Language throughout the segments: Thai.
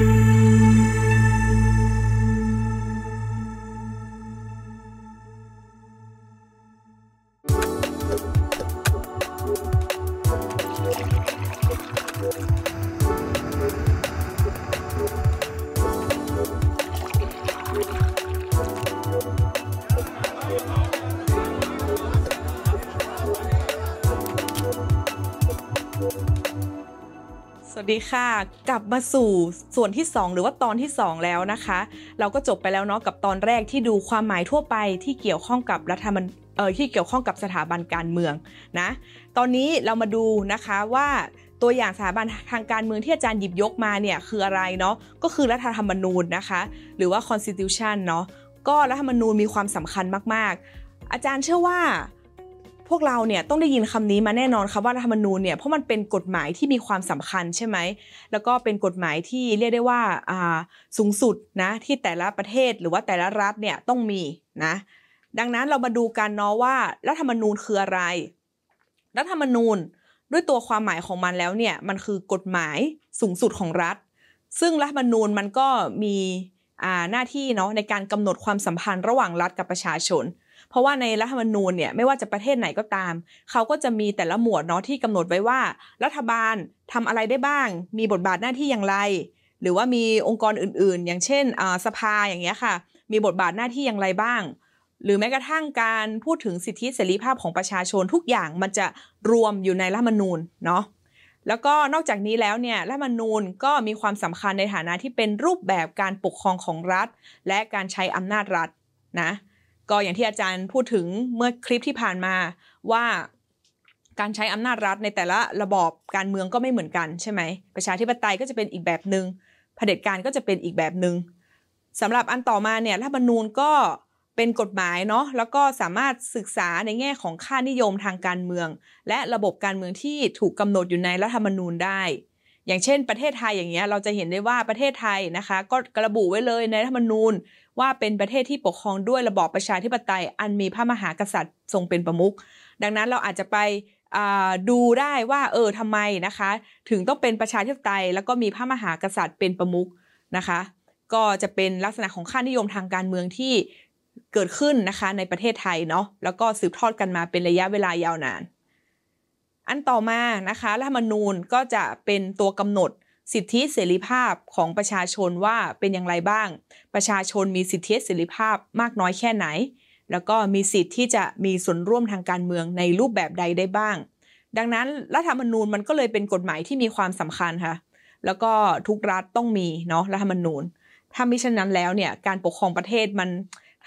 สวั ค่ะ กลับมาสู่ส่วนที่ 2 หรือว่าตอนที่ 2 แล้วนะคะ เราก็จบไปแล้วเนาะกับตอนแรกที่ดูความหมายทั่วไปที่เกี่ยวข้องกับรัฐมนเออที่เกี่ยวข้องกับสถาบันการเมืองนะ ตอนนี้เรามาดูนะคะว่าตัวอย่างสถาบันทางการเมืองที่อาจารย์หยิบยกมาเนี่ยคืออะไรเนาะก็คือรัฐธรรมนูญนะคะ หรือว่า constitution เนาะก็รัฐธรรมนูญมีความสำคัญมาก ๆ อาจารย์เชื่อว่า พวกเราเนี่ยต้องได้ยินคำนี้มาแน่นอนค่ะว่ารัฐธรรมนูญเนี่ยเพราะมันเป็นกฎหมายที่มีความสำคัญใช่ไหมแล้วก็เป็นกฎหมายที่เรียกได้ว่าาสูงสุดนะที่แต่ละประเทศหรือว่าแต่ละรัฐเนี่ยต้องมีนะดังนั้นเรามาดูกันเนาะว่ารัฐธรรมนูญคืออะไร รัฐธรรมนูญด้วยตัวความหมายของมันแล้วเนี่ยมันคือกฎหมายสูงสุดของรัฐ ซึ่งรัฐธรรมนูญมันก็มีหน้าที่เนาะในการกำหนดความสัมพันธ์ระหว่างรัฐกับประชาชน เพราะว่าในรัฐธรรมนูญเนี่ยไม่ว่าจะประเทศไหนก็ตาม เขาก็จะมีแต่ละหมวดเนาะที่กำหนดไว้ว่า รัฐบาลทำอะไรได้บ้าง มีบทบาทหน้าที่อย่างไร หรือว่ามีองค์กรอื่นๆ อย่างเช่นสภาอย่างเงี้ยค่ะ มีบทบาทหน้าที่อย่างไรบ้าง หรือแม้กระทั่งการพูดถึงสิทธิเสรีภาพของประชาชนทุกอย่างมันจะรวมอยู่ในรัฐธรรมนูญเนาะแล้วก็นอกจากนี้แล้วเนี่ยรัฐธรรมนูญก็มีความสำคัญในฐานะที่เป็นรูปแบบการปกครองของรัฐ และการใช้อำนาจรัฐนะ ก็อย่างที่อาจารย์พูดถึงเมื่อคลิปที่ผ่านมาว่าการใช้อำนาจรัฐในแต่ละระบอบการเมืองก็ไม่เหมือนกันใช่ไหมประชาธิปไตยก็จะเป็นอีกแบบหนึง่งเผด็จการก็จะเป็นอีกแบบหนึง่งสำหรับอันต่อมาเนี่ยรัฐธรรมนูญก็เป็นกฎหมายเนาะแล้วก็สามารถศึกษาในแง่ของค่านิยมทางการเมือง และระบบการเมืองที่ถูกกำหนดอยู่ในรัฐธรรมนูญได้ อย่างเช่น ประเทศไทยอย่างเงี้ยเราจะเห็นได้ว่าประเทศไทยนะคะ ก็ระบุไว้เลยในรัฐธรรมนูญ ว่าเป็นประเทศที่ปกครองด้วยระบอบประชาธิปไตย อันมีพระมหากษัตริย์ทรงเป็นประมุขดังนั้นเราอาจจะไปดูได้ว่าเออทำไมนะคะ ถึงต้องเป็นประชาธิปไตย แล้วก็มีพระมหากษัตริย์เป็นประมุขนะคะ ก็จะเป็นลักษณะของค่านิยมทางการเมืองที่เกิดขึ้นนะคะในประเทศไทยเนาะแล้วก็สืบทอดกันมาเป็นระยะเวลายาวนาน อันต่อมานะคะรัฐธรรมนูญก็จะเป็นตัวกำหนดสิทธิเสรีภาพของประชาชนว่าเป็นอย่างไรบ้าง ประชาชนมีสิทธิเสรีภาพมากน้อยแค่ไหน แล้วก็มีสิทธิ์ที่จะมีส่วนร่วมทางการเมืองในรูปแบบใดได้บ้าง ดังนั้นรัฐธรรมนูญมันก็เลยเป็นกฎหมายที่มีความสำคัญค่ะ แล้วก็ทุกรัฐต้องมีเนาะรัฐธรรมนูญ ถ้ามิฉะนั้นแล้วเนี่ยการปกครองประเทศมัน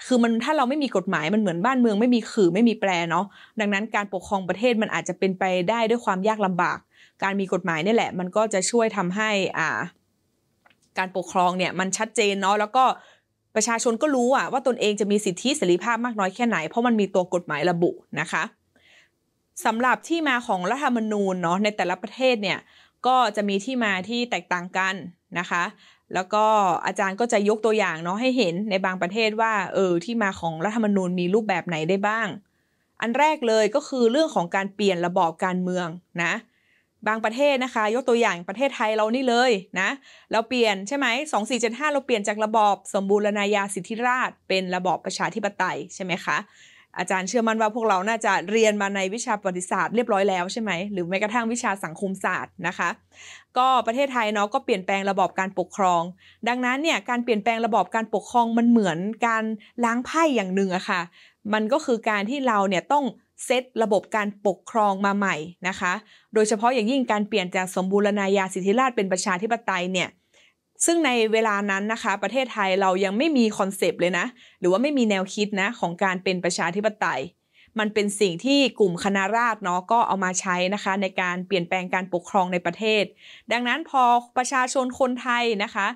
คือมันถ้าเราไม่มีกฎหมายมันเหมือนบ้านเมืองไม่มีขื่อไม่มีแปรเนาะดังนั้นการปกครองประเทศมันอาจจะเป็นไปได้ด้วยความยากลำบาก การมีกฎหมายนี่แหละ มันก็จะช่วยทำให้อ่า การปกครองเนี่ยมันชัดเจนเนาะแล้วก็ประชาชนก็รู้อะว่าตนเองจะมีสิทธิเสรีภาพมากน้อยแค่ไหน เพราะมันมีตัวกฎหมายระบุนะคะสำหรับที่มาของรัฐธรรมนูญเนาะในแต่ละประเทศเนี่ยก็จะมีที่มาที่แตกต่างกันนะคะ แล้วก็อาจารย์ก็จะยกตัวอย่างเนาะให้เห็นในบางประเทศว่าเออที่มาของรัฐธรรมนูญมีรูปแบบไหนได้บ้าง อันแรกเลยก็คือเรื่องของการเปลี่ยนระบอบการเมืองนะ บางประเทศนะคะ ยกตัวอย่างประเทศไทยเรานี่เลยนะ เราเปลี่ยนใช่ไหมสองสี่เจ็ดห้าเราเปลี่ยนจากระบอบสมบูรณาญาสิทธิราช เป็นระบอบประชาธิปไตยใช่ไหมคะ อาจารย์เชื่อมั่นว่าพวกเราน่าจะเรียนมาในวิชาประวัติศาสตร์เรียบร้อยแล้วใช่ไหมหรือแม้กระทั่งวิชาสังคมศาสตร์นะคะ ก็ประเทศไทยเนาะก็เปลี่ยนแปลงระบอบการปกครอง ดังนั้นเนี่ยการเปลี่ยนแปลงระบอบการปกครองมันเหมือนการล้างไพ่อย่างหนึ่งอะค่ะ มันก็คือการที่เราเนี่ยต้องเซตระบบการปกครองมาใหม่นะคะ โดยเฉพาะอย่างยิ่งการเปลี่ยนจากสมบูรณาญาสิทธิราชเป็นประชาธิปไตยเนี่ย ซึ่งในเวลานั้นนะคะ ประเทศไทยเรายังไม่มีคอนเซปต์เลยนะ หรือว่าไม่มีแนวคิดนะของการเป็นประชาธิปไตย มันเป็นสิ่งที่กลุ่มคณะราษฎรเนาะก็เอามาใช้นะคะ ในการเปลี่ยนแปลงการปกครองในประเทศ ดังนั้นพอประชาชนคนไทยนะคะ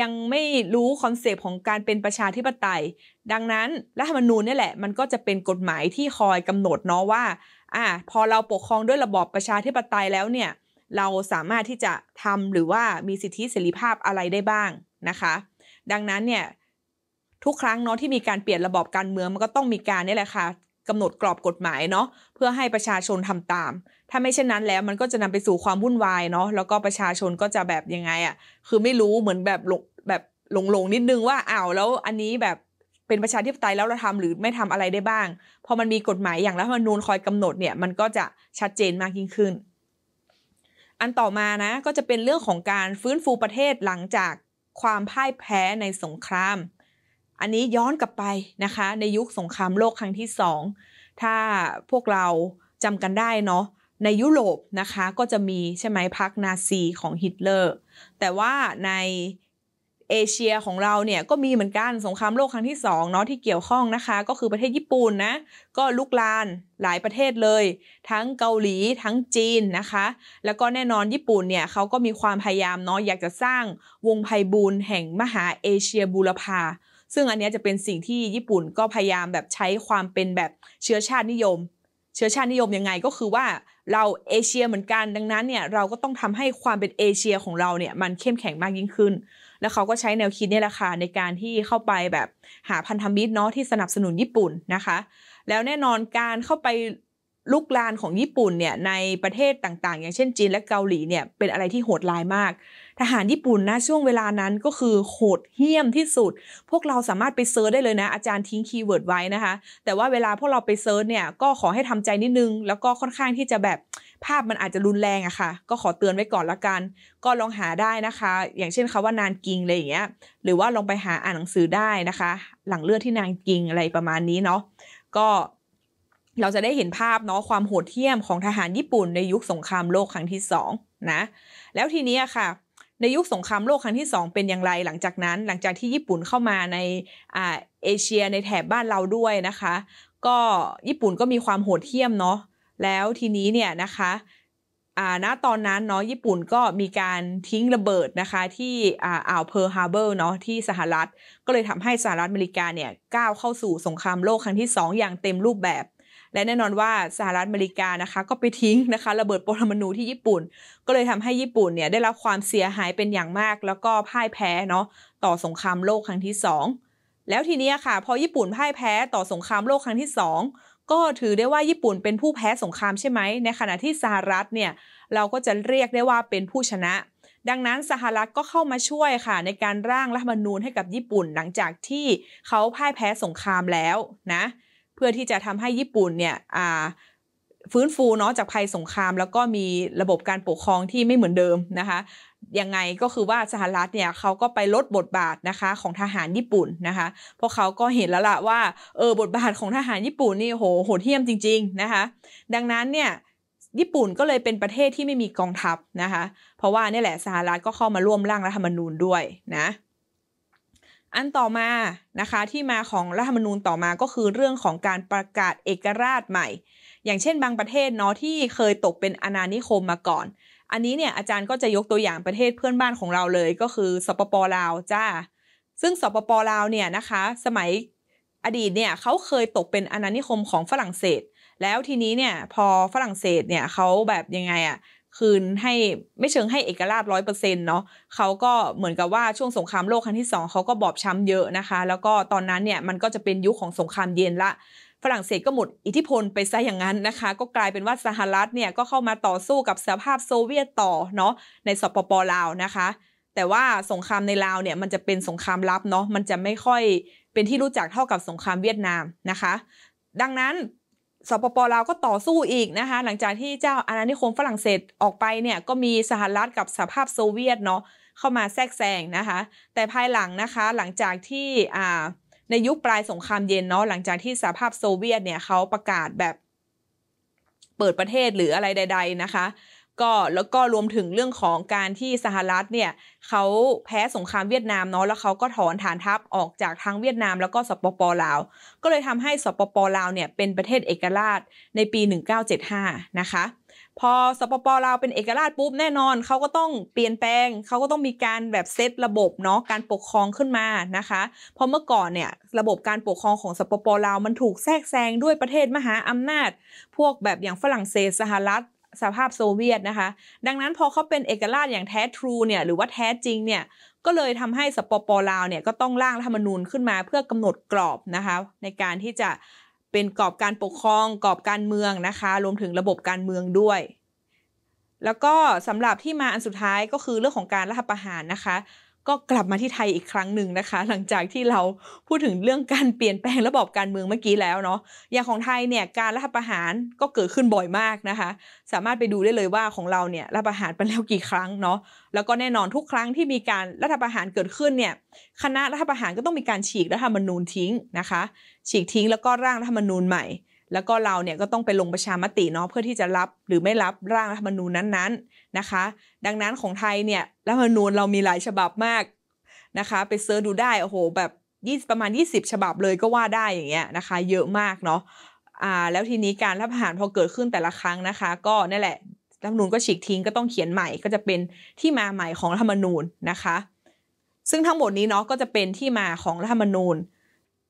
ยังไม่รู้ concept ของการเป็นประชาธิปไตย ดังนั้นรัฐธรรมนูญนี่แหละมันก็จะเป็นกฎหมายที่คอยกำหนดเนาะว่าอ่าพอเราปกครองด้วยระบอบประชาธิปไตยแล้วเนี่ย เราสามารถที่จะทำหรือว่ามีสิทธิเสรีภาพอะไรได้บ้างนะคะ ดังนั้นเนี่ยทุกครั้งเนาะที่มีการเปลี่ยนระบอบการเมืองมันก็ต้องมีการนี่แหละค่ะกำหนดกรอบกฎหมายเนาะเพื่อให้ประชาชนทำตาม ถ้าไม่เช่นนั้นแล้วมันก็จะนำไปสู่ความวุ่นวายเนาะแล้วก็ประชาชนก็จะแบบยังไงอะ่ะคือไม่รู้เหมือนแบบหลงแบบหลงหลงนิดนึงว่าอ้าวแล้วอันนี้แบบเป็นประชาธิปไตยแล้วเราทำหรือไม่ทำอะไรได้บ้างพอมันมีกฎหมายอย่างรัฐธรรมนูญคอยกำหนดเนี่ยมันก็จะชัดเจนมากยิ่งขึ้น อันต่อมานะก็จะเป็นเรื่องของการฟื้นฟูประเทศหลังจากความพ่ายแพ้ในสงคราม อันนี้ย้อนกลับไปนะคะ ในยุคสงครามโลกครั้งที่สองถ้าพวกเราจำกันได้เนาะในยุโรปนะคะก็จะมีใช่ไหมพรรคนาซีของฮิตเลอร์ แต่ว่าใน เอเชียของเราเนี่ยก็มีเหมือนกันสงครามโลกครั้งที่2เนาะที่เกี่ยวข้องนะคะ ก็คือประเทศญี่ปุ่นนะ ก็ลุกลานหลายประเทศเลย ทั้งเกาหลีทั้งจีนนะคะ แล้วก็แน่นอนญี่ปุ่นเนี่ยเขาก็มีความพยายามเนาะอยากจะสร้างวงไพบูลแห่งมหาเอเชียบูรพาซึ่งอันนี้จะเป็นสิ่งที่ญี่ปุ่นก็พยายามแบบใช้ความเป็นแบบเชื้อชาตินิยม เชื้อชาตินิยมยังไงก็คือว่าเราเอเชียเหมือนกันดังนั้นเนี่ยเราก็ต้องทำให้ความเป็นเอเชียของเราเนี่ยมันเข้มแข็งมากยิ่งขึ้น แล้วเขาก็ใช้แนวคิดนี่แหละค่ะในการที่เข้าไปแบบหาพันธมิตรเนาะที่สนับสนุนญี่ปุ่นนะคะ แล้วแน่นอนการเข้าไปลุกลานของญี่ปุ่นเนี่ยในประเทศต่างๆ อย่างเช่นจีนและเกาหลีเนี่ยเป็นอะไรที่โหดร้ายมาก ทหารญี่ปุ่นนะช่วงเวลานั้นก็คือโหดเหี้ยมที่สุด พวกเราสามารถไป search ได้เลยนะ อาจารย์ทิ้ง keyword ไว้นะคะ แต่ว่าเวลาพวกเราไป search เนี่ยก็ขอให้ทำใจนิดนึง แล้วก็ค่อนข้างที่จะแบบ ภาพมันอาจจะรุนแรงอะค่ะ ก็ขอเตือนไว้ก่อนละกัน ก็ลองหาได้นะคะ อย่างเช่นคำว่านานกิงอะไรอย่างเงี้ย หรือว่าลองไปหาอ่านหนังสือได้นะคะ หลั่งเลือดที่นานกิงอะไรประมาณนี้เนาะ ก็เราจะได้เห็นภาพเนาะความโหดเหี้ยมของทหารญี่ปุ่นในยุคสงครามโลกครั้งที่สองนะ แล้วทีนี้ค่ะในยุคสงครามโลกครั้งที่สองเป็นอย่างไรหลังจากนั้น หลังจากที่ญี่ปุ่นเข้ามาในอ่าเอเชียในแถบบ้านเราด้วยนะคะ ก็ญี่ปุ่นก็มีความโหดเหี้ยมเนาะ แล้วทีนี้เนี่ยนะคะอ่าณตอนนั้นเนาะญี่ปุ่นก็มีการทิ้งระเบิดนะคะที่อ่าอ่าวเพอร์ฮาร์เบอร์เนาะที่สหรัฐ ก็เลยทำให้สหรัฐอเมริกาเนี่ยก้าวเข้าสู่สงครามโลกครั้งที่ 2 อย่างเต็มรูปแบบ และแน่นอนว่าสหรัฐอเมริกานะคะ ก็ไปทิ้งนะคะระเบิดปรมาณูที่ญี่ปุ่น ก็เลยทำให้ญี่ปุ่นเนี่ยได้รับความเสียหายเป็นอย่างมาก แล้วก็พ่ายแพ้เนาะต่อสงครามโลกครั้งที่ 2 แล้วทีนี้ค่ะ พอญี่ปุ่นพ่ายแพ้ต่อสงครามโลกครั้งที่ 2 ก็ถือได้ว่าญี่ปุ่นเป็นผู้แพ้สงครามใช่ไหม ในขณะที่สหรัฐเนี่ยเราก็จะเรียกได้ว่าเป็นผู้ชนะ ดังนั้นสหรัฐก็เข้ามาช่วยค่ะ ในการร่างรัฐธรรมนูญให้กับญี่ปุ่นหลังจากที่เขาพ่ายแพ้สงครามแล้วนะ เพื่อที่จะทำให้ญี่ปุ่นเนี่ยฟื้นฟูเนาะจากภัยสงคราม แล้วก็มีระบบการปกครองที่ไม่เหมือนเดิมนะคะ ยังไงก็คือว่าสหรัฐเนี่ยเขาก็ไปลดบทบาทนะคะของทหารญี่ปุ่นนะคะเพราะเขาก็เห็นแล้วล่ะว่าเออบทบาทของทหารญี่ปุ่นนี่โหโหดเหี้ยมจริง ๆนะคะ ดังนั้นเนี่ยญี่ปุ่นก็เลยเป็นประเทศที่ไม่มีกองทัพนะคะ เพราะว่านี่แหละสหรัฐก็เข้ามาร่วมร่างรัฐธรรมนูญด้วยนะอันต่อมานะคะที่มาของรัฐธรรมนูญต่อมาก็คือเรื่องของการประกาศเอกราชใหม่ อย่างเช่นบางประเทศเนาะที่เคยตกเป็นอาณานิคมมาก่อน อันนี้เนี่ยอาจารย์ก็จะยกตัวอย่างประเทศเพื่อนบ้านของเราเลยก็คือสปปลาวจ้า ซึ่งสปปลาวเนี่ยนะคะ สมัยอดีตเนี่ยเขาเคยตกเป็นอาณานิคมของฝรั่งเศส แล้วทีนี้เนี่ยพอฝรั่งเศสเนี่ยเขาแบบยังไงอะ่ะคืนให้ไม่เชิงให้เอกราชร้อยเปอร์เซ็นต์เนาะเขาก็เหมือนกับว่าช่วงสงครามโลกครั้งที่สองเขาก็บอบช้ำเยอะนะคะ แล้วก็ตอนนั้นเนี่ยมันก็จะเป็นยุคของสงครามเย็นละ ฝรั่งเศสก็หมดอิทธิพลไปซะอย่างนั้นนะคะ ก็กลายเป็นว่าสหรัฐเนี่ยก็เข้ามาต่อสู้กับสหภาพโซเวียตต่อเนาะในสปปลาวนะคะ แต่ว่าสงครามในลาวเนี่ยมันจะเป็นสงครามลับเนาะมันจะไม่ค่อยเป็นที่รู้จักเท่ากับสงครามเวียดนามนะคะ ดังนั้นสปปลาวก็ต่อสู้อีกนะคะ หลังจากที่เจ้าอาณานิคมฝรั่งเศสออกไปเนี่ยก็มีสหรัฐกับสหภาพโซเวียตเนาะเข้ามาแทรกแซงนะคะ แต่ภายหลังนะคะหลังจากที่อ่า ในยุคปลายสงครามเย็นเนาะหลังจากที่สหภาพโซเวียตเนี่ยเขาประกาศแบบเปิดประเทศหรืออะไรใด ๆนะคะก็แล้วก็รวมถึงเรื่องของการที่สหรัฐเนี่ยเขาแพ้สงครามเวียดนามเนาะแล้วเขาก็ถอนฐานทัพออกจากทางเวียดนามแล้วก็สปปลาว ก็เลยทำให้สปปลาวเนี่ยเป็นประเทศเอกราชในปี 1975 นะคะ พอสปปลาวเป็นเอกราชปุ๊บแน่นอนเขาก็ต้องเปลี่ยนแปลงเขาก็ต้องมีการแบบเซตระบบเนาะการปกครองขึ้นมานะคะเพราะเมื่อก่อนเนี่ยระบบการปกครองของสปปลาวมันถูกแทรกแซงด้วยประเทศมหาอำนาจ พวกแบบอย่างฝรั่งเศสสหรัฐสภาพโซเวียตนะคะ ดังนั้นพอเขาเป็นเอกราชอย่างแท้ทรูเนี่ยหรือว่าแท้จริงเนี่ยก็เลยทำให้สปปลาวเนี่ยก็ต้องร่างรัฐธรรมนูญขึ้นมาเพื่อกำหนดกรอบนะคะในการที่จะ เป็นกรอบการปกครองกรอบการเมืองนะคะ รวมถึงระบบการเมืองด้วย แล้วก็สำหรับที่มาอันสุดท้ายก็คือเรื่องของการรัฐประหารนะคะ ก็กลับมาที่ไทยอีกครั้งหนึ่งนะคะ หลังจากที่เราพูดถึงเรื่องการเปลี่ยนแปลงระบบการเมืองเมื่อกี้แล้วเนาะอย่างของไทยเนี่ยการรัฐประหารก็เกิดขึ้นบ่อยมากนะคะ สามารถไปดูได้เลยว่าของเราเนี่ยรัฐประหารไปแล้วกี่ครั้งเนาะแล้วก็แน่นอนทุกครั้งที่มีการรัฐประหารเกิดขึ้นเนี่ยคณะรัฐประหารก็ต้องมีการฉีกรัฐธรรมนูญทิ้งนะคะ ฉีกทิ้งแล้วก็ร่างรัฐธรรมนูญใหม่ แล้วก็เราเนี่ยก็ต้องไปลงประชามติเนาะเพื่อที่จะรับหรือไม่รับร่างรัฐธรรมนูญนั้นๆนะคะ ดังนั้นของไทยเนี่ยรัฐธรรมนูญเรามีหลายฉบับมากนะคะ ไปเซิร์ชดูได้โอ้โหแบบยี่ประมาณ 20 ฉบับเลยก็ว่าได้อย่างเงี้ยนะคะ เยอะมากเนาะอ่าแล้วทีนี้การรัฐประหารพอเกิดขึ้นแต่ละครั้งนะคะ ก็นั่นแหละรัฐธรรมนูญก็ฉีกทิ้งก็ต้องเขียนใหม่ก็จะเป็นที่มาใหม่ของรัฐธรรมนูญนะคะ ซึ่งทั้งหมดนี้เนาะก็จะเป็นที่มาของรัฐธรรมนูญ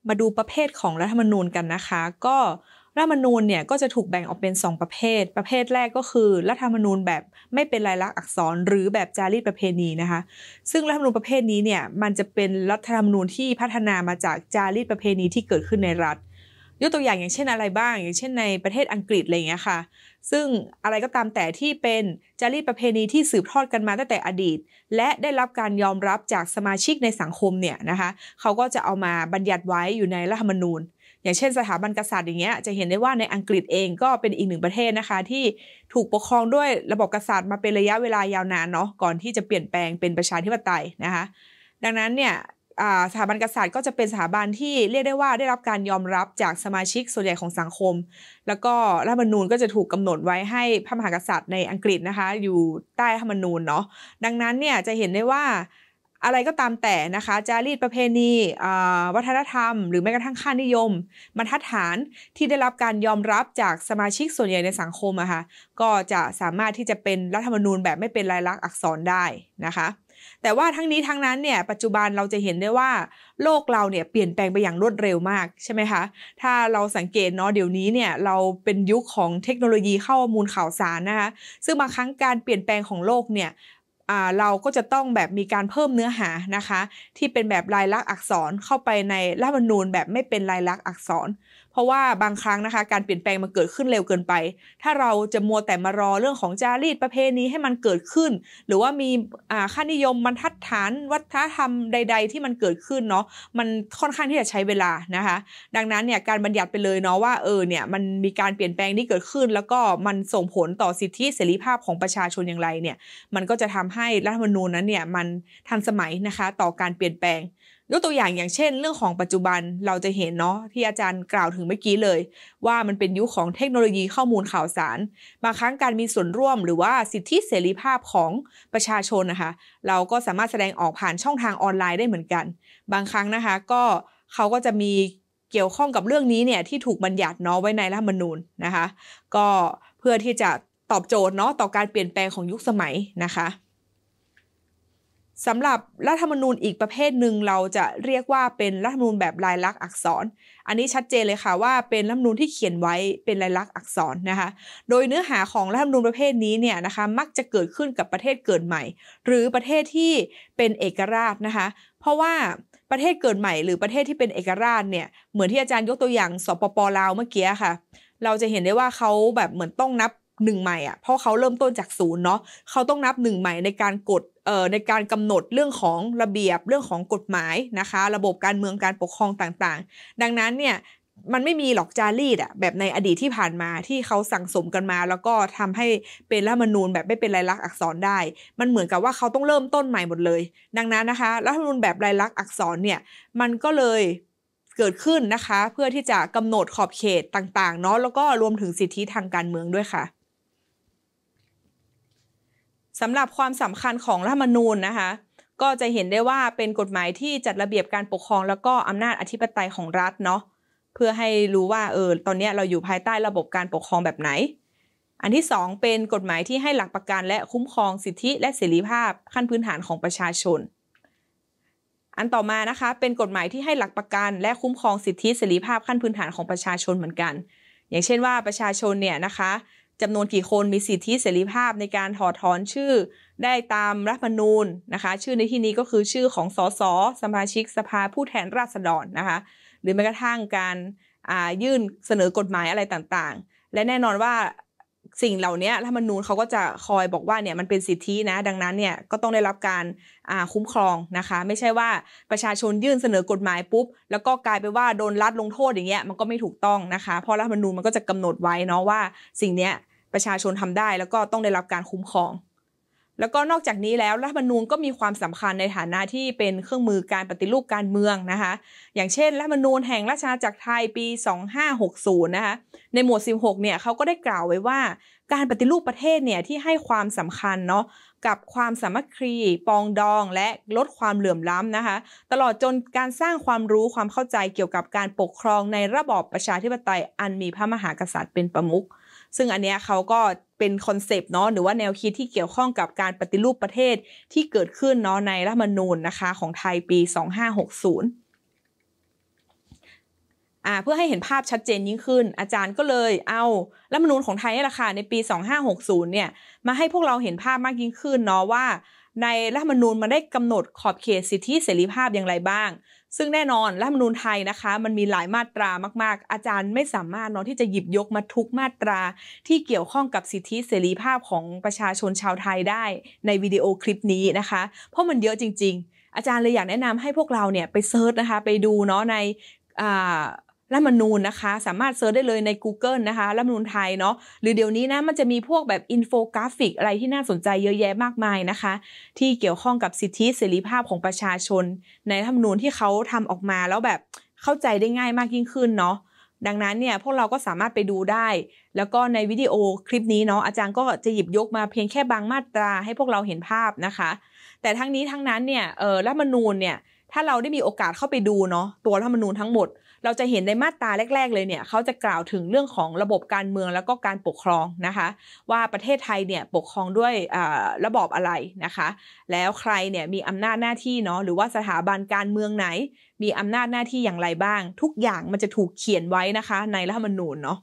มาดูประเภทของรัฐธรรมนูญกันนะคะ ก็ รัฐธรรมนูญเนี่ยก็จะถูกแบ่งออกเป็น 2 ประเภท ประเภทแรกก็คือรัฐธรรมนูญแบบไม่เป็นลายลักษณ์อักษร หรือแบบจารีตประเพณีนะคะ ซึ่งรัฐธรรมนูญประเภทนี้เนี่ยมันจะเป็นรัฐธรรมนูญที่พัฒนามาจากจารีตประเพณีที่เกิดขึ้นในรัฐยกตัวอย่างอย่างเช่นอะไรบ้าง อย่างเช่นในประเทศอังกฤษอะไรอย่างเงี้ยค่ะ ซึ่งอะไรก็ตามแต่ที่เป็นจารีตประเพณีที่สืบทอดกันมาตั้งแต่อดีต และได้รับการยอมรับจากสมาชิกในสังคมเนี่ยนะคะ เขาก็จะเอามาบัญญัติไว้อยู่ในรัฐธรรมนูญ อย่างเช่นสถาบันกษัตริย์อย่างเงี้ยจะเห็นได้ว่าในอังกฤษเองก็เป็นอีกหนึ่งประเทศนะคะ ที่ถูกปกครองด้วยระบบกษัตริย์มาเป็นระยะเวลายาวนานเนาะก่อนที่จะเปลี่ยนแปลงเป็นประชาธิปไตยนะคะ ดังนั้นเนี่ยสถาบันกษัตริย์ก็จะเป็นสถาบันที่เรียกได้ว่าได้รับการยอมรับจากสมาชิกส่วนใหญ่ของสังคม แล้วก็รัฐธรรมนูญก็จะถูกกำหนดไว้ให้พระมหากษัตริย์ในอังกฤษนะคะ อยู่ใต้รัฐธรรมนูญเนาะดังนั้นเนี่ยจะเห็นได้ว่า อะไรก็ตามแต่นะคะ จารีตประเพณีวัฒนธรรม หรือแม้กระทั่งค่านิยมบรรทัดฐานที่ได้รับการยอมรับจากสมาชิกส่วนใหญ่ในสังคมอะคะ่ะก็จะสามารถที่จะเป็นรัฐธรรมนูญแบบไม่เป็นลายลักษณ์อักษรได้นะคะแต่ว่าทั้งนี้ทั้งนั้นเนี่ยปัจจุบันเราจะเห็นได้ว่า โลกเราเนี่ยเปลี่ยนแปลงไปอย่างรวดเร็วมากใช่ไหมคะถ้าเราสังเกตเนาะเดี๋ยวนี้เนี่ยเราเป็นยุคของเทคโนโลยีข้อมูลข่าวสารนะคะซึ่งบางครั้งการเปลี่ยนแปลงของโลกเนี่ย เราก็จะต้องแบบมีการเพิ่มเนื้อหานะคะ ที่เป็นแบบลายลักษณ์อักษรเข้าไปในรัฐธรรมนูญแบบไม่เป็นลายลักษณ์อักษร เพราะว่าบางครั้งนะคะ การเปลี่ยนแปลงมันเกิดขึ้นเร็วเกินไป ถ้าเราจะมัวแต่มารอเรื่องของจารีตประเพณีให้มันเกิดขึ้น หรือว่ามีค่านิยมบรรทัดฐานวัฒนธรรมใด ๆ ที่มันเกิดขึ้นเนาะมันค่อนข้างที่จะใช้เวลานะคะ ดังนั้นเนี่ยการบัญญัติไปเลยเนาะว่าเออเนี่ยมันมีการเปลี่ยนแปลงที่เกิดขึ้น แล้วก็มันส่งผลต่อสิทธิเสรีภาพของประชาชนอย่างไรเนี่ยมันก็จะทำให้รัฐธรรมนูญนั้นเนี่ยมันทันสมัยนะคะต่อการเปลี่ยนแปลง ยกตัวอย่างอย่างเช่น เรื่องของปัจจุบันเราจะเห็นเนาะที่อาจารย์กล่าวถึงเมื่อกี้เลย ว่ามันเป็นยุคของเทคโนโลยีข้อมูลข่าวสารบางครั้งการมีส่วนร่วมหรือว่าสิทธิเสรีภาพของประชาชนนะคะ เราก็สามารถแสดงออกผ่านช่องทางออนไลน์ได้เหมือนกัน บางครั้งนะคะก็เขาก็จะมีเกี่ยวข้องกับเรื่องนี้เนี่ยที่ถูกบัญญัติเนาะไว้ในรัฐธรรมนูญนะคะ ก็เพื่อที่จะตอบโจทย์เนาะต่อการเปลี่ยนแปลงของยุคสมัยนะคะ สำหรับรัฐธรรมนูญอีกประเภทหนึ่งเราจะเรียกว่าเป็นรัฐธรรมนูญแบบลายลักษณ์อักษร อันนี้ชัดเจนเลยค่ะว่าเป็นรัฐธรรมนูญที่เขียนไว้เป็นลายลักษณ์อักษรนะคะ โดยเนื้อหาของรัฐธรรมนูญประเภทนี้เนี่ยนะคะมักจะเกิดขึ้นกับประเทศเกิดใหม่ หรือประเทศที่เป็นเอกราชนะคะ เพราะว่าประเทศเกิดใหม่ หรือประเทศที่เป็นเอกราชเนี่ยเหมือนที่อาจารย์ยกตัวอย่างสปปลาวเมื่อกี้ค่ะ เราจะเห็นได้ว่าเขาแบบเหมือนต้องนับ หนึ่งใหม่อะเพราะเขาเริ่มต้นจากศูนย์เนาะเขาต้องนับหนึ่งใหม่ในการกดเอ่อในการกำหนดเรื่องของระเบียบเรื่องของกฎหมายนะคะ ระบบการเมืองการปกครองต่างๆ ดังนั้นเนี่ยมันไม่มีหรอกจารีตอะแบบในอดีตที่ผ่านมาที่เขาสั่งสมกันมา แล้วก็ทำให้เป็นรัฐมนูญแบบไม่เป็นลายลักษณ์อักษรได้ มันเหมือนกับว่าเขาต้องเริ่มต้นใหม่หมดเลย ดังนั้นนะคะรัฐมนูญแบบลายลักษณ์อักษรเนี่ยมันก็เลยเกิดขึ้นนะคะ เพื่อที่จะกำหนดขอบเขตต่างๆเนาะแล้วก็รวมถึงสิทธิทางการเมืองด้วยค่ะ สำหรับความสำคัญของรัฐมนูญนะคะ ก็จะเห็นได้ว่าเป็นกฎหมายที่จัดระเบียบการปกครอง แล้วก็อำนาจอธิปไตยของรัฐเนาะเพื่อให้รู้ว่าเออตอนนี้เราอยู่ภายใต้ระบบการปกครองแบบไหน อันที่ 2 เป็นกฎหมายที่ให้หลักประกันและคุ้มครองสิทธิและเสรีภาพขั้นพื้นฐานของประชาชน อันต่อมานะคะเป็นกฎหมายที่ให้หลักประกันและคุ้มครองสิทธิเสรีภาพขั้นพื้นฐานของประชาชนเหมือนกัน อย่างเช่นว่าประชาชนเนี่ยนะคะ จำนวนกี่คนมีสิทธิเสรีภาพในการถอดถอนชื่อได้ตามรัฐธรรมนูญนะคะ ชื่อในที่นี้ก็คือชื่อของสสสมาชิกสภาผู้แทนราษฎรนะคะ หรือแม้กระทั่งการยื่นเสนอกฎหมายอะไรต่างๆ และแน่นอนว่า สิ่งเหล่านี้รัฐมนูญเขาก็จะคอยบอกว่าเนี่ยมันเป็นสิทธินะ ดังนั้นเนี่ยก็ต้องได้รับการคุ้มครองนะคะ ไม่ใช่ว่าประชาชนยื่นเสนอกฎหมายปุ๊บ แล้วก็กลายไปว่าโดนรัฐลงโทษอย่างเงี้ยมันก็ไม่ถูกต้องนะคะ เพราะรัฐมนูญมันก็จะกำหนดไว้เนาะว่าสิ่งเนี้ยประชาชนทำได้แล้วก็ต้องได้รับการคุ้มครอง แล้วก็นอกจากนี้แล้วรัฐธรรมนูญก็มีความสำคัญในฐานะที่เป็นเครื่องมือการปฏิรูปการเมืองนะคะ อย่างเช่น รัฐธรรมนูญแห่งราชอาณาจักรไทยปี 2560 นะคะ ในหมวด 16 เนี่ยเขาก็ได้กล่าวไว้ว่า การปฏิรูปประเทศเนี่ยที่ให้ความสำคัญเนาะกับความสามัคคี ปองดอง และลดความเหลื่อมล้ำนะคะ ตลอดจนการสร้างความรู้ความเข้าใจเกี่ยวกับการปกครองในระบอบประชาธิปไตยอันมีพระมหากษัตริย์เป็นประมุขซึ่งอันเนี้ยเขาก็ เป็นคอนเซปต์เนาะหรือว่าแนวคิดที่เกี่ยวข้องกับการปฏิรูปประเทศที่เกิดขึ้นเนาะในรัฐมนูญนะคะของไทยปี 2560อ่าเพื่อให้เห็นภาพชัดเจนยิ่งขึ้น อาจารย์ก็เลยเอารัฐมนูญของไทยนี่แหละค่ะในปี 2560 เนี่ยมาให้พวกเราเห็นภาพมากยิ่งขึ้นเนาะว่า ในรัฐมนูญมันได้กำหนดขอบเขตสิทธิเสรีภาพอย่างไรบ้าง ซึ่งแน่นอนรัฐธรรมนูญไทยนะคะ มันมีหลายมาตรามาก ๆ อาจารย์ไม่สามารถเนาะที่จะหยิบยกมาทุกมาตรา ที่เกี่ยวข้องกับสิทธิเสรีภาพของประชาชนชาวไทยได้ในวิดีโอคลิปนี้นะคะ เพราะมันเยอะจริง ๆ อาจารย์เลยอยากแนะนำให้พวกเราเนี่ยไป search นะคะ ไปดูเนาะใน รัฐธรรมนูญนะคะ สามารถ search ได้เลยใน Google นะคะรัฐธรรมนูญไทยเนาะหรือเดี๋ยวนี้นะมันจะมีพวกแบบอินโฟกราฟิกอะไรที่น่าสนใจเยอะแยะมากมายนะคะ ที่เกี่ยวข้องกับสิทธิเสรีภาพของประชาชน ในรัฐมนูญที่เขาทำออกมาแล้วแบบเข้าใจได้ง่ายมากยิ่งขึ้นเนาะดังนั้นเนี่ยพวกเราก็สามารถไปดูได้ แล้วก็ในวิดีโอคลิปนี้เนาะอาจารย์ก็จะหยิบยกมาเพียงแค่บางมาตราให้พวกเราเห็นภาพนะคะ แต่ทั้งนี้ทั้งนั้นเนี่ยเออรัฐมนูญเนี่ยถ้าเราได้มีโอกาสเข้าไปดูเนาะตัวรัฐมนูญทั้งหมด เราจะเห็นในมาตราแรก ๆ เลยเนี่ยเขาจะกล่าวถึงเรื่องของระบบการเมืองแล้วก็การปกครองนะคะ ว่าประเทศไทยเนี่ยปกครองด้วยระบอบอะไรนะคะ แล้วใครเนี่ยมีอำนาจหน้าที่เนาะหรือว่าสถาบันการเมืองไหน มีอำนาจหน้าที่อย่างไรบ้าง ทุกอย่างมันจะถูกเขียนไว้นะคะ ในรัฐธรรมนูญเนาะ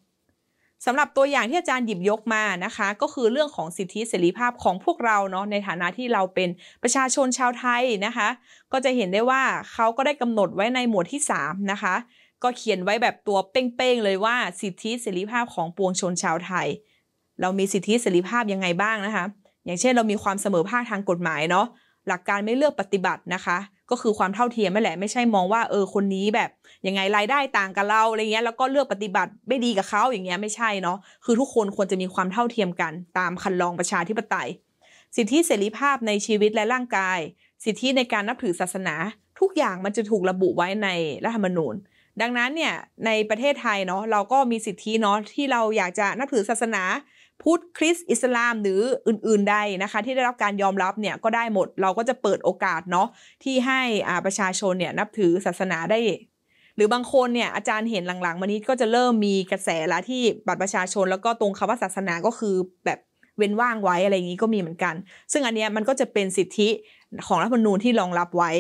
สำหรับตัวอย่างที่อาจารย์หยิบยกมานะคะ ก็คือเรื่องของสิทธิเสรีภาพของพวกเราเนาะในฐานะที่เราเป็นประชาชนชาวไทยนะคะ ก็จะเห็นได้ว่าเขาก็ได้กำหนดไว้ในหมวดที่3นะคะ ก็เขียนไว้แบบตัวเป้งๆเลยว่าสิทธิเสรีภาพของปวงชนชาวไทย เรามีสิทธิเสรีภาพยังไงบ้างนะคะ อย่างเช่นเรามีความเสมอภาคทางกฎหมายเนาะหลักการไม่เลือกปฏิบัตินะคะ ก็คือความเท่าเทียมไม่แหละไม่ใช่มองว่าเออคนนี้แบบยังไงรายได้ต่างกับเราอะไรเงี้ยแล้วก็เลือกปฏิบัติไม่ดีกับเขาอย่างเงี้ยไม่ใช่เนาะคือทุกคนควรจะมีความเท่าเทียมกัน ตามคันลองประชาธิปไตย สิทธิเสรีภาพในชีวิตและร่างกาย สิทธิในการนับถือศาสนา ทุกอย่างมันจะถูกระบุไว้ในรัฐธรรมนูญ ดังนั้นเนี่ยในประเทศไทยเนาะเราก็มีสิทธิเนาะที่เราอยากจะนับถือศาสนาพุทธคริสต์อิสลามหรืออื่นๆใดนะคะ ที่ได้รับการยอมรับเนี่ยก็ได้หมดเราก็จะเปิดโอกาสเนาะที่ให้อ่าประชาชนเนี่ยนับถือศาสนาได้ หรือบางคนเนี่ยอาจารย์เห็นหลังๆมานี้ก็จะเริ่มมีกระแสละที่บัตรประชาชนแล้วก็ตรงคำว่าศาสนาก็คือแบบเว้นว่างไว้อะไรอย่างนี้ก็มีเหมือนกัน ซึ่งอันเนี้ยมันก็จะเป็นสิทธิของรัฐธรรมนูญที่รองรับไว้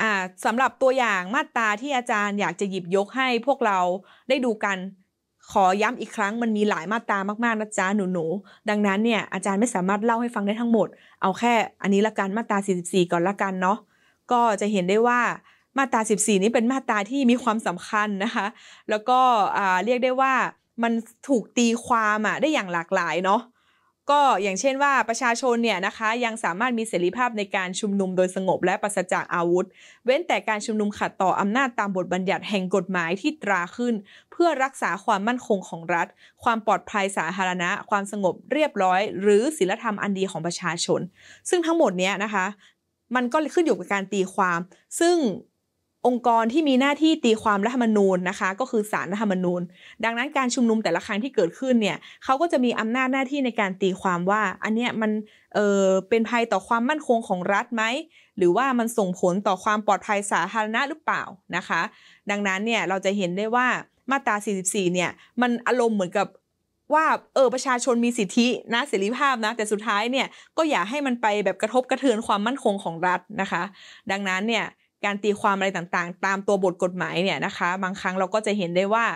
อ่าสำหรับตัวอย่างมาตราที่อาจารย์อยากจะหยิบยกให้พวกเราได้ดูกันขอย้ำอีกครั้งมันมีหลายมาตรามากๆนะจ๊ะหนูๆดังนั้นเนี่ยอาจารย์ไม่สามารถเล่าให้ฟังได้ทั้งหมด เอาแค่อันนี้ละกันมาตรา 44 ก่อนละกันเนาะก็จะเห็นได้ว่ามาตรา 14 นี้เป็นมาตราที่มีความสำคัญนะคะ แล้วก็เรียกได้ว่ามันถูกตีความอะได้อย่างหลากหลายเนาะ ก็อย่างเช่นว่าประชาชนเนี่ยนะคะยังสามารถมีเสรีภาพในการชุมนุมโดยสงบและปราศจากอาวุธ เว้นแต่การชุมนุมขัดต่ออำนาจตามบทบัญญัติแห่งกฎหมายที่ตราขึ้น เพื่อรักษาความมั่นคงของรัฐ ความปลอดภัยสาธารณะ ความสงบเรียบร้อย หรือศีลธรรมอันดีของประชาชน ซึ่งทั้งหมดเนี้นะคะ มันก็ขึ้นอยู่กับการตีความ ซึ่ง องค์กรที่มีหน้าที่ตีความรัฐธรรมนูญนะคะ ก็คือสารรัฐธรรมนูญ ดังนั้นการชุมนุมแต่ละครั้งที่เกิดขึ้นเนี่ยเขาก็จะมีอำนาจหน้าที่ในการตีความว่า อันเนี้ยมันเออเป็นภัยต่อความมั่นคงของรัฐไหมหรือว่ามันส่งผลต่อความปลอดภัยสาธารณะหรือเปล่านะคะ ดังนั้นเนี่ยเราจะเห็นได้ว่ามาตรา 44 เนี่ยมันอารมณ์เหมือนกับว่าเออประชาชนมีสิทธินะเสรีภาพนะแต่สุดท้ายเนี่ยก็อย่าให้มันไปแบบกระทบกระเทือนความมั่นคงของรัฐนะคะ ดังนั้นเนี่ย การตีความอะไรต่างๆ ตามตัวบทกฎหมายเนี่ยนะคะ บางครั้งเราก็จะเห็นได้ว่า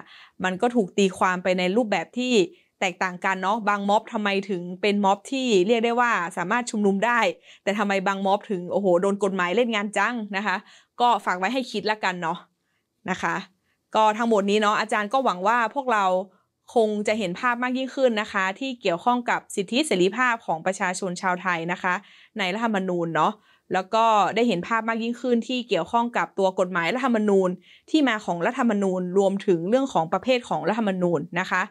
มันก็ถูกตีความไปในรูปแบบที่แตกต่างกันเนาะบางม็อบทำไมถึงเป็นม็อบที่เรียกได้ว่าสามารถชุมนุมได้ แต่ทำไมบางม็อบถึงโอ้โหโดนกฎหมายเล่นงานจังนะคะ ก็ฝากไว้ให้คิดละกันเนาะนะคะ ก็ทั้งหมดนี้เนาะอาจารย์ก็หวังว่าพวกเราคงจะเห็นภาพมากยิ่งขึ้นนะคะ ที่เกี่ยวข้องกับสิทธิเสรีภาพของประชาชนชาวไทยนะคะ ในรัฐธรรมนูญเนาะ แล้วก็ได้เห็นภาพมากยิ่งขึ้นที่เกี่ยวข้องกับตัวกฎหมายรัฐธรรมนูญ ที่มาของรัฐธรรมนูญรวมถึงเรื่องของประเภทของรัฐธรรมนูญนะคะ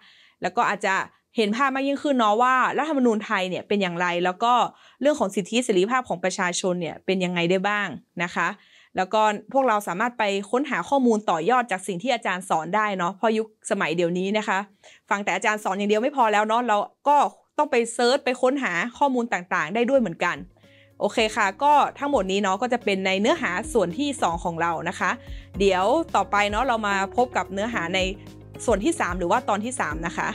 แล้วก็อาจจะเห็นภาพมากยิ่งขึ้นเนาะว่ารัฐธรรมนูญไทยเนี่ยเป็นอย่างไร แล้วก็เรื่องของสิทธิเสรีภาพของประชาชนเนี่ยเป็นยังไงได้บ้างนะคะ แล้วก็พวกเราสามารถไปค้นหาข้อมูลต่อยอดจากสิ่งที่อาจารย์สอนได้เนาะเพราะยุคสมัยเดี๋ยวนี้นะคะ ฟังแต่อาจารย์สอนอย่างเดียวไม่พอแล้วเนาะเราก็ต้องไปเซิร์ชไปค้นหาข้อมูลต่างๆ ได้ด้วยเหมือนกัน โอเคค่ะ ก็ทั้งหมดนี้เนาะก็จะเป็นในเนื้อหาส่วนที่ 2 ของเรานะคะ เดี๋ยวต่อไปเนาะเรามาพบกับเนื้อหาในส่วนที่ 3 หรือว่าตอนที่ 3 นะคะ